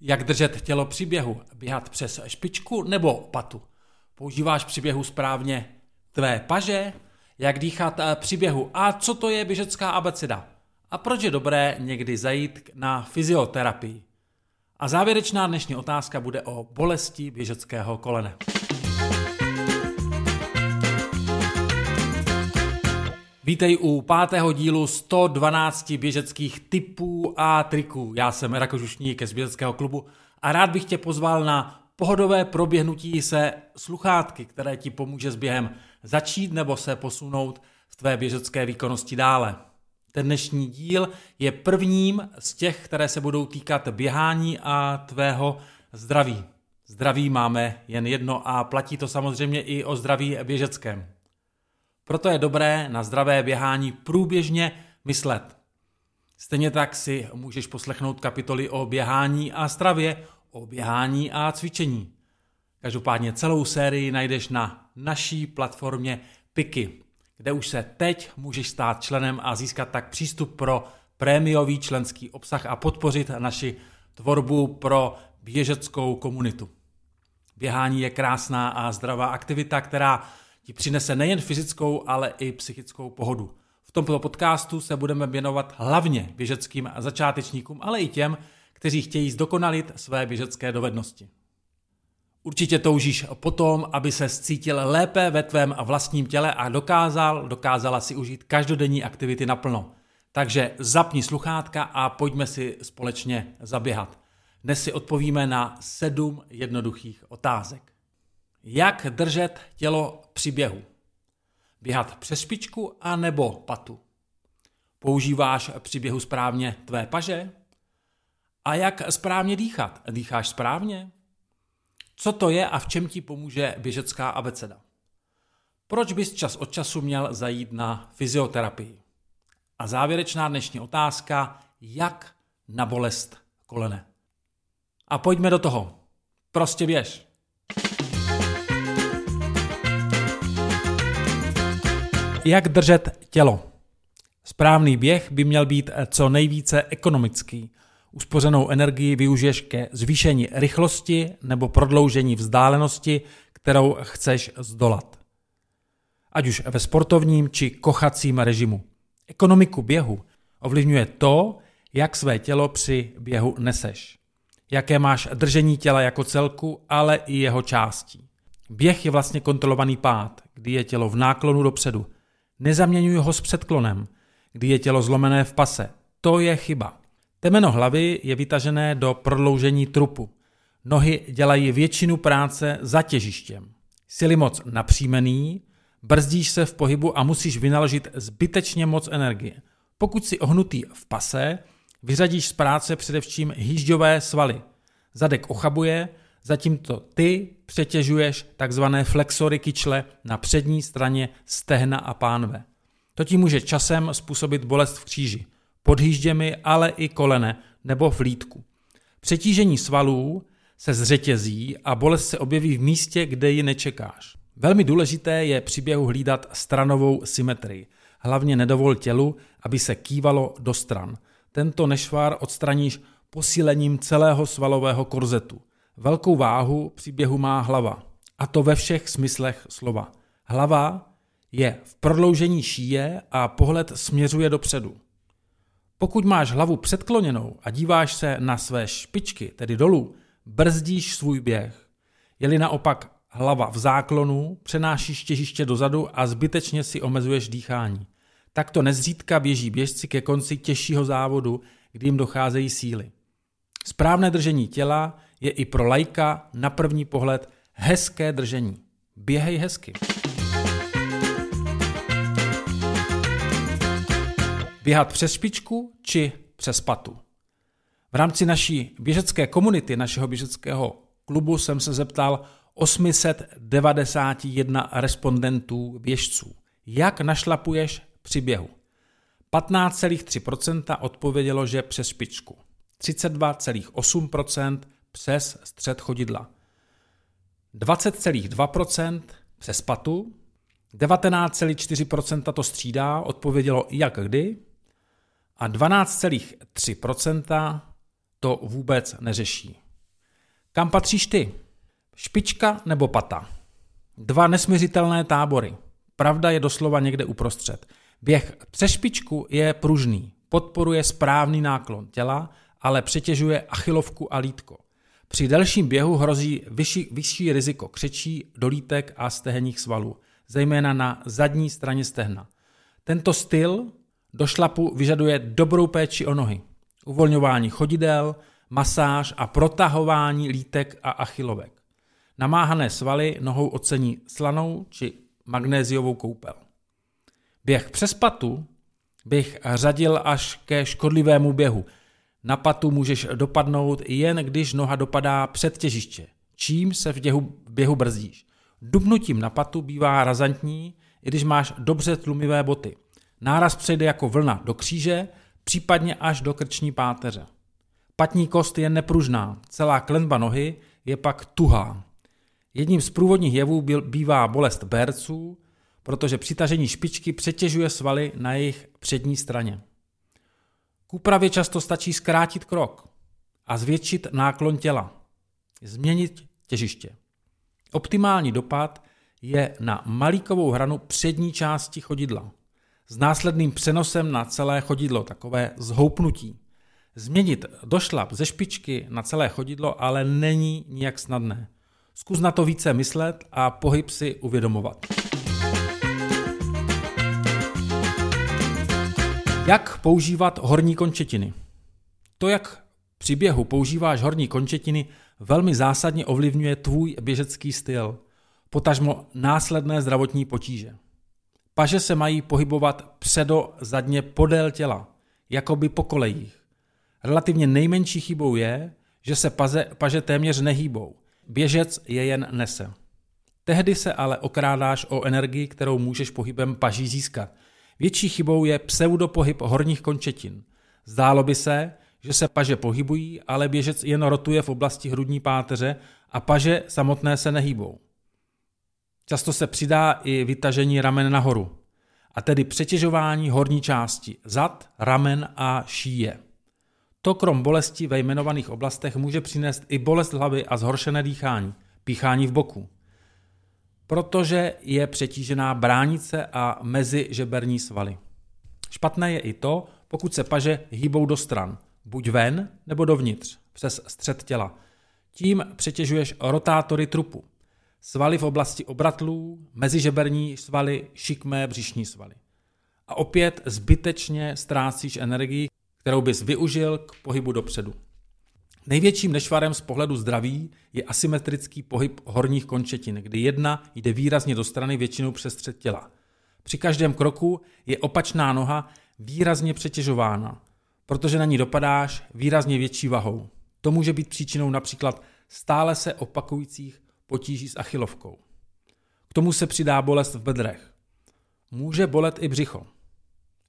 Jak držet tělo při běhu? Běhat přes špičku nebo patu? Používáš při běhu správně tvé paže? Jak dýchat eh, při běhu? A co to je běžecká abeceda? A proč je dobré někdy zajít na fyzioterapii? A závěrečná dnešní otázka bude o bolesti běžeckého kolene. Vítej u pátého dílu 112 běžeckých typů a triků. Já jsem Rakožušník z běžeckého klubu a rád bych tě pozval na pohodové proběhnutí se sluchátky, které ti pomůže s během začít nebo se posunout v tvé běžecké výkonnosti dále. Ten dnešní díl je prvním z těch, které se budou týkat běhání a tvého zdraví. Zdraví máme jen jedno a platí to samozřejmě i o zdraví běžeckém. Proto je dobré na zdravé běhání průběžně myslet. Stejně tak si můžeš poslechnout kapitoly o běhání a stravě, o běhání a cvičení. Každopádně celou sérii najdeš na naší platformě Piky, kde už se teď můžeš stát členem a získat tak přístup pro prémiový členský obsah a podpořit naši tvorbu pro běžeckou komunitu. Běhání je krásná a zdravá aktivita, která ti přinese nejen fyzickou, ale i psychickou pohodu. V tomto podcastu se budeme věnovat hlavně běžeckým začátečníkům, ale i těm, kteří chtějí zdokonalit své běžecké dovednosti. Určitě toužíš potom, aby se cítil lépe ve tvém vlastním těle a dokázal, dokázala si užít každodenní aktivity naplno. Takže zapni sluchátka a pojďme si společně zaběhat. Dnes si odpovíme na sedm jednoduchých otázek. Jak držet tělo při běhu? Běhat přes špičku a nebo patu? Používáš při běhu správně tvé paže? A jak správně dýchat? Dýcháš správně? Co to je a v čem ti pomůže běžecká abeceda? Proč bys čas od času měl zajít na fyzioterapii? A závěrečná dnešní otázka, jak na bolest kolene? A pojďme do toho. Prostě běž. Jak držet tělo? Správný běh by měl být co nejvíce ekonomický. Uspořenou energii využiješ ke zvýšení rychlosti nebo prodloužení vzdálenosti, kterou chceš zdolat. Ať už ve sportovním či kochacím režimu. Ekonomiku běhu ovlivňuje to, jak své tělo při běhu neseš. Jaké máš držení těla jako celku, ale i jeho částí. Běh je vlastně kontrolovaný pád, kdy je tělo v náklonu dopředu – Nezaměňuji ho s předklonem, kdy je tělo zlomené v pase. To je chyba. Temeno hlavy je vytažené do prodloužení trupu. Nohy dělají většinu práce za těžištěm. Jsi moc napřímený, brzdíš se v pohybu a musíš vynaložit zbytečně moc energie. Pokud si ohnutý v pase, vyřadíš z práce především hýžďové svaly. Zadek ochabuje, zatímco ty přetěžuješ takzvané flexory kyčle na přední straně stehna a pánve. To ti může časem způsobit bolest v kříži, pod hýžděmi, ale i kolene nebo v lítku. Přetížení svalů se zřetězí a bolest se objeví v místě, kde ji nečekáš. Velmi důležité je při běhu hlídat stranovou symetrii. Hlavně nedovol tělu, aby se kývalo do stran. Tento nešvár odstraníš posílením celého svalového korzetu. Velkou váhu při běhu má hlava. A to ve všech smyslech slova. Hlava je v prodloužení šíje a pohled směřuje dopředu. Pokud máš hlavu předkloněnou a díváš se na své špičky, tedy dolů, brzdíš svůj běh. Je-li naopak hlava v záklonu, přenášíš těžiště dozadu a zbytečně si omezuješ dýchání. Takto nezřídka běží běžci ke konci těžšího závodu, kdy jim docházejí síly. Správné držení těla je i pro lajka na první pohled hezké držení. Běhej hezky. Běhat přes špičku či přes patu. V rámci naší běžecké komunity, našeho běžeckého klubu jsem se zeptal 891 respondentů běžců, jak našlapuješ při běhu. 15,3% odpovědělo, že přes špičku. 32,8% přes střed chodidla. 20,2% přes patu, 19,4% to střídá, odpovědělo jak kdy, a 12,3% to vůbec neřeší. Kam patříš ty? Špička nebo pata? Dva nesměřitelné tábory. Pravda je doslova někde uprostřed. Běh přes špičku je pružný, podporuje správný náklon těla, ale přetěžuje achilovku a lítko. Při delším běhu hrozí vyšší, vyšší riziko křečí, dolítek a stehenních svalů, zejména na zadní straně stehna. Tento styl do šlapu vyžaduje dobrou péči o nohy, uvolňování chodidel, masáž a protahování lítek a achilovek. Namáhané svaly nohou ocení slanou či magnéziovou koupel. Běh přes patu bych řadil až ke škodlivému běhu. Na patu můžeš dopadnout jen když noha dopadá před těžiště, čím se v běhu, běhu brzdíš. Dubnutím na patu bývá razantní, i když máš dobře tlumivé boty. Náraz přejde jako vlna do kříže, případně až do krční páteře. Patní kost je nepružná, celá klenba nohy je pak tuhá. Jedním z průvodních jevů bývá bolest berců, protože přitažení špičky přetěžuje svaly na jejich přední straně. K úpravě často stačí zkrátit krok a zvětšit náklon těla, změnit těžiště. Optimální dopad je na malíkovou hranu přední části chodidla s následným přenosem na celé chodidlo, takové zhoupnutí. Změnit došlap ze špičky na celé chodidlo ale není nijak snadné. Zkus na to více myslet a pohyb si uvědomovat. Jak používat horní končetiny? To, jak při běhu používáš horní končetiny, velmi zásadně ovlivňuje tvůj běžecký styl, potažmo následné zdravotní potíže. Paže se mají pohybovat předo zadně podél těla, jako by po kolejích. Relativně nejmenší chybou je, že se paze, paže téměř nehýbou. Běžec je jen nese. Tehdy se ale okrádáš o energii, kterou můžeš pohybem paží získat. Větší chybou je pseudopohyb horních končetin. Zdálo by se, že se paže pohybují, ale běžec jen rotuje v oblasti hrudní páteře a paže samotné se nehýbou. Často se přidá i vytažení ramen nahoru, a tedy přetěžování horní části, zad, ramen a šíje. To krom bolesti ve jmenovaných oblastech může přinést i bolest hlavy a zhoršené dýchání, píchání v boku. Protože je přetížená bránice a mezi žeberní svaly. Špatné je i to, pokud se paže hýbou do stran, buď ven nebo dovnitř, přes střed těla. Tím přetěžuješ rotátory trupu, svaly v oblasti obratlů, mezižeberní svaly, šikmé břišní svaly. A opět zbytečně ztrácíš energii, kterou bys využil k pohybu dopředu. Největším nešvarem z pohledu zdraví je asymetrický pohyb horních končetin, kdy jedna jde výrazně do strany většinou přes střed těla. Při každém kroku je opačná noha výrazně přetěžována, protože na ní dopadáš výrazně větší vahou. To může být příčinou například stále se opakujících potíží s achilovkou. K tomu se přidá bolest v bedrech. Může bolet i břicho,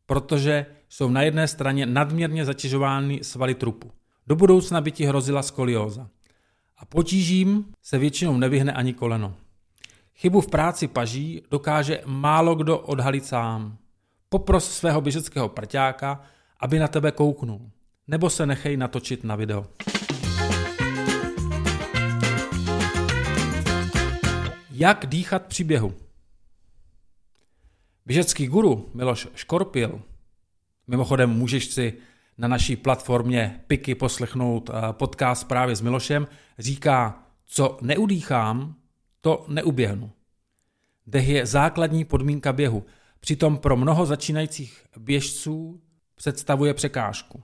protože jsou na jedné straně nadměrně zatěžovány svaly trupu. Do budoucna by ti hrozila skolióza. A potížím se většinou nevyhne ani koleno. Chybu v práci paží dokáže málo kdo odhalit sám. Popros svého běžeckého prťáka, aby na tebe kouknul. Nebo se nechej natočit na video. Jak dýchat při běhu? Běžecký guru Miloš Škorpil, mimochodem můžeš si na naší platformě Piky poslechnout eh, podcast právě s Milošem, říká, co neudýchám, to neuběhnu. Dech je základní podmínka běhu, přitom pro mnoho začínajících běžců představuje překážku.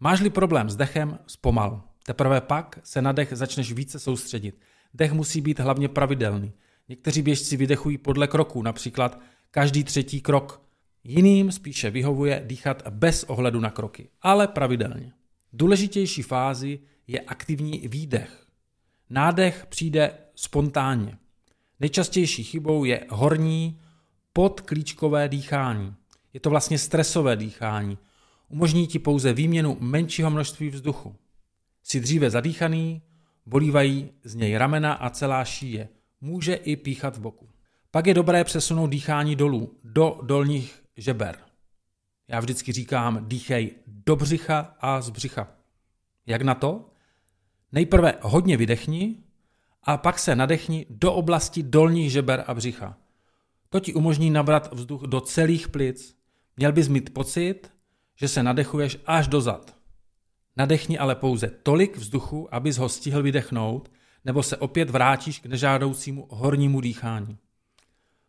Máš-li problém s dechem, zpomal. Teprve pak se na dech začneš více soustředit. Dech musí být hlavně pravidelný. Někteří běžci vydechují podle kroků, například každý třetí krok. Jiným spíše vyhovuje dýchat bez ohledu na kroky, ale pravidelně. Důležitější fázi je aktivní výdech. Nádech přijde spontánně. Nejčastější chybou je horní podklíčkové dýchání. Je to vlastně stresové dýchání. Umožní ti pouze výměnu menšího množství vzduchu. Si dříve zadýchaný, bolívají z něj ramena a celá šíje. Může i píchat v boku. Pak je dobré přesunout dýchání dolů, do dolních žeber. Já vždycky říkám, dýchej do břicha a z břicha. Jak na to? Nejprve hodně vydechni a pak se nadechni do oblasti dolních žeber a břicha. To ti umožní nabrat vzduch do celých plic. Měl bys mít pocit, že se nadechuješ až do zad. Nadechni ale pouze tolik vzduchu, abys ho stihl vydechnout, nebo se opět vrátíš k nežádoucímu hornímu dýchání.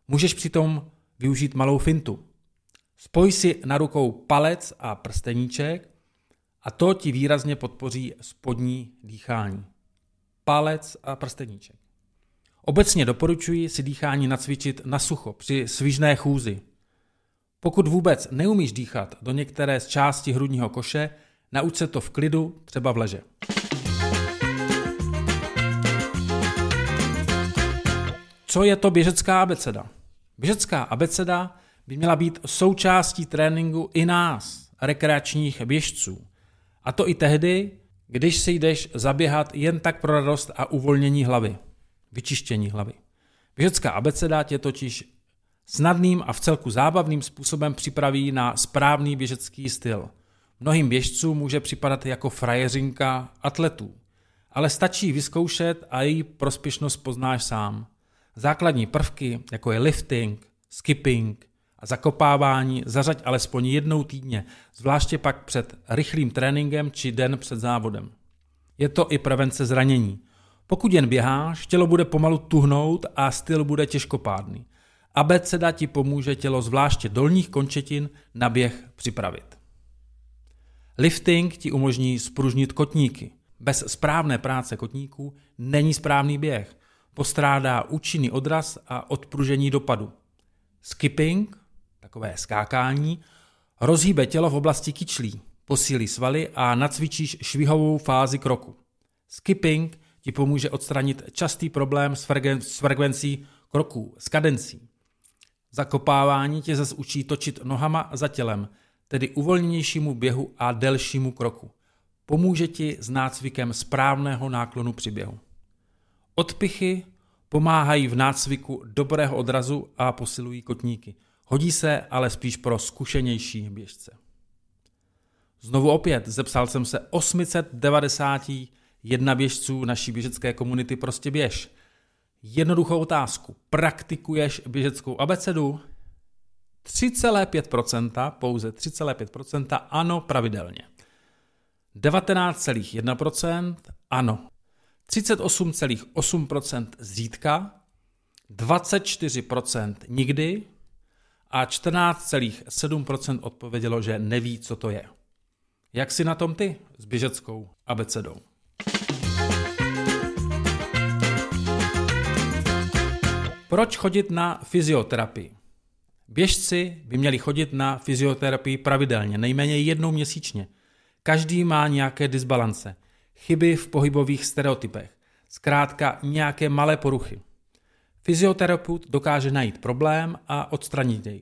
Můžeš přitom využít malou fintu. Spoj si na rukou palec a prsteníček a to ti výrazně podpoří spodní dýchání. Palec a prsteníček. Obecně doporučuji si dýchání nacvičit na sucho při svižné chůzi. Pokud vůbec neumíš dýchat do některé z části hrudního koše, nauč se to v klidu, třeba v leže. Co je to běžecká abeceda? Běžecká abeceda by měla být součástí tréninku i nás, rekreačních běžců. A to i tehdy, když si jdeš zaběhat jen tak pro radost a uvolnění hlavy, vyčištění hlavy. Běžecká abeceda tě totiž snadným a v celku zábavným způsobem připraví na správný běžecký styl. Mnohým běžcům může připadat jako frajeřinka atletů, ale stačí vyzkoušet a její prospěšnost poznáš sám. Základní prvky, jako je lifting, skipping a zakopávání, zařaď alespoň jednou týdně, zvláště pak před rychlým tréninkem či den před závodem. Je to i prevence zranění. Pokud jen běháš, tělo bude pomalu tuhnout a styl bude těžkopádný. Abeceda ti pomůže tělo zvláště dolních končetin na běh připravit. Lifting ti umožní spružnit kotníky. Bez správné práce kotníků není správný běh. Postrádá účinný odraz a odpružení dopadu. Skipping, takové skákání, rozhýbe tělo v oblasti kyčlí, posílí svaly a nacvičíš švihovou fázi kroku. Skipping ti pomůže odstranit častý problém s, s frekvencí kroků, s kadencí. Zakopávání tě zase učí točit nohama za tělem, tedy uvolněnějšímu běhu a delšímu kroku. Pomůže ti s nácvikem správného náklonu při běhu. Odpichy pomáhají v nácviku dobrého odrazu a posilují kotníky. Hodí se ale spíš pro zkušenější běžce. Znovu opět zepsal jsem se 891 běžců naší běžecké komunity Prostě běž. Jednoduchou otázku. Praktikuješ běžeckou abecedu? 3,5%, pouze 3,5% ano pravidelně. 19,1% ano. 38,8% zřídka, 24% nikdy a 14,7% odpovědělo, že neví, co to je. Jak si na tom ty s běžeckou abecedou? Proč chodit na fyzioterapii? Běžci by měli chodit na fyzioterapii pravidelně, nejméně jednou měsíčně. Každý má nějaké disbalance, chyby v pohybových stereotypech, zkrátka nějaké malé poruchy. Fyzioterapeut dokáže najít problém a odstranit jej.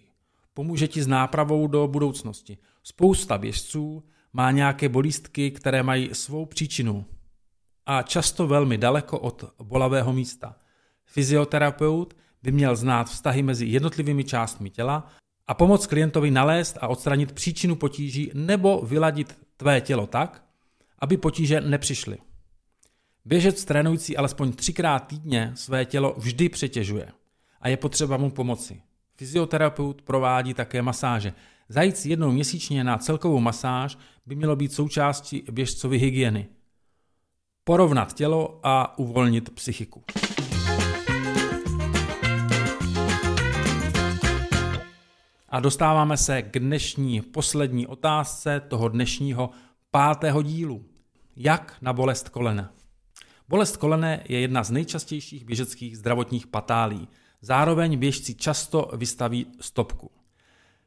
Pomůže ti s nápravou do budoucnosti. Spousta běžců má nějaké bolístky, které mají svou příčinu a často velmi daleko od bolavého místa. Fyzioterapeut by měl znát vztahy mezi jednotlivými částmi těla a pomoct klientovi nalézt a odstranit příčinu potíží nebo vyladit tvé tělo tak, aby potíže nepřišly. Běžec trénující alespoň třikrát týdně své tělo vždy přetěžuje a je potřeba mu pomoci. Fyzioterapeut provádí také masáže. Zajít si jednou měsíčně na celkovou masáž by mělo být součástí běžcovy hygieny. Porovnat tělo a uvolnit psychiku. A dostáváme se k dnešní poslední otázce toho dnešního pátého dílu. Jak na bolest kolena? Bolest kolene je jedna z nejčastějších běžeckých zdravotních patálí. Zároveň běžci často vystaví stopku.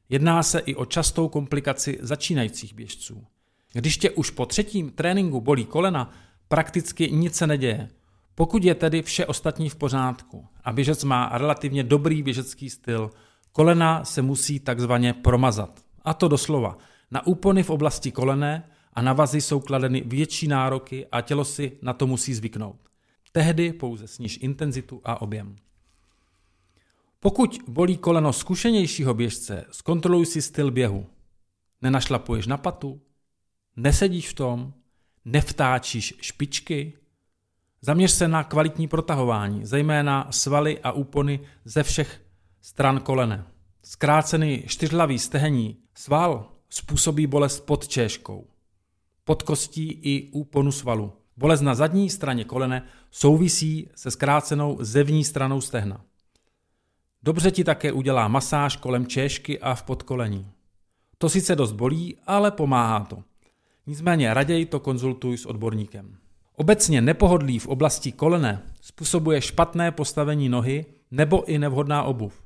Jedná se i o častou komplikaci začínajících běžců. Když tě už po třetím tréninku bolí kolena, prakticky nic se neděje. Pokud je tedy vše ostatní v pořádku a běžec má relativně dobrý běžecký styl, kolena se musí takzvaně promazat. A to doslova. Na úpony v oblasti kolene a na vazy jsou kladeny větší nároky a tělo si na to musí zvyknout. Tehdy pouze sníž intenzitu a objem. Pokud bolí koleno zkušenějšího běžce, zkontroluj si styl běhu. Nenašlapuješ na patu, nesedíš v tom, nevtáčíš špičky, Zaměř se na kvalitní protahování, zejména svaly a úpony ze všech stran kolene. Zkrácený čtyřlavý stehení sval způsobí bolest pod češkou, pod kostí i úponu svalu. Bolest na zadní straně kolene souvisí se zkrácenou zevní stranou stehna. Dobře ti také udělá masáž kolem češky a v podkolení. To sice dost bolí, ale pomáhá to. Nicméně raději to konzultuj s odborníkem. Obecně nepohodlí v oblasti kolene způsobuje špatné postavení nohy nebo i nevhodná obuv.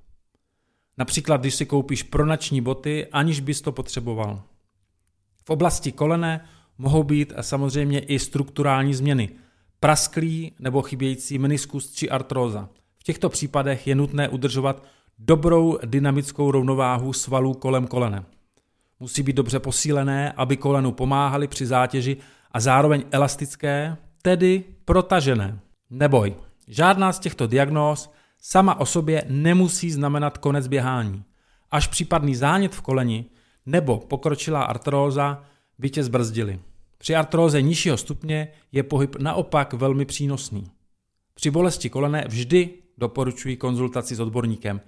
Například, když si koupíš pronační boty, aniž bys to potřeboval. V oblasti kolene mohou být samozřejmě i strukturální změny, prasklý nebo chybějící meniskus či artróza. V těchto případech je nutné udržovat dobrou dynamickou rovnováhu svalů kolem kolene. Musí být dobře posílené, aby kolenu pomáhali při zátěži a zároveň elastické, tedy protažené. Neboj, žádná z těchto diagnóz sama o sobě nemusí znamenat konec běhání. Až případný zánět v koleni nebo pokročilá artróza by tě zbrzdili. Při artróze nižšího stupně je pohyb naopak velmi přínosný. Při bolesti kolene vždy doporučuji konzultaci s odborníkem,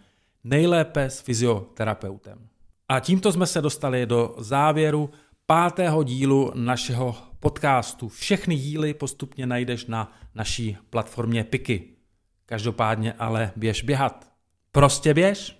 nejlépe s fyzioterapeutem. A tímto jsme se dostali do závěru pátého dílu našeho podcastu. Všechny díly postupně najdeš na naší platformě Piky. Každopádně ale běž běhat. Prostě běž!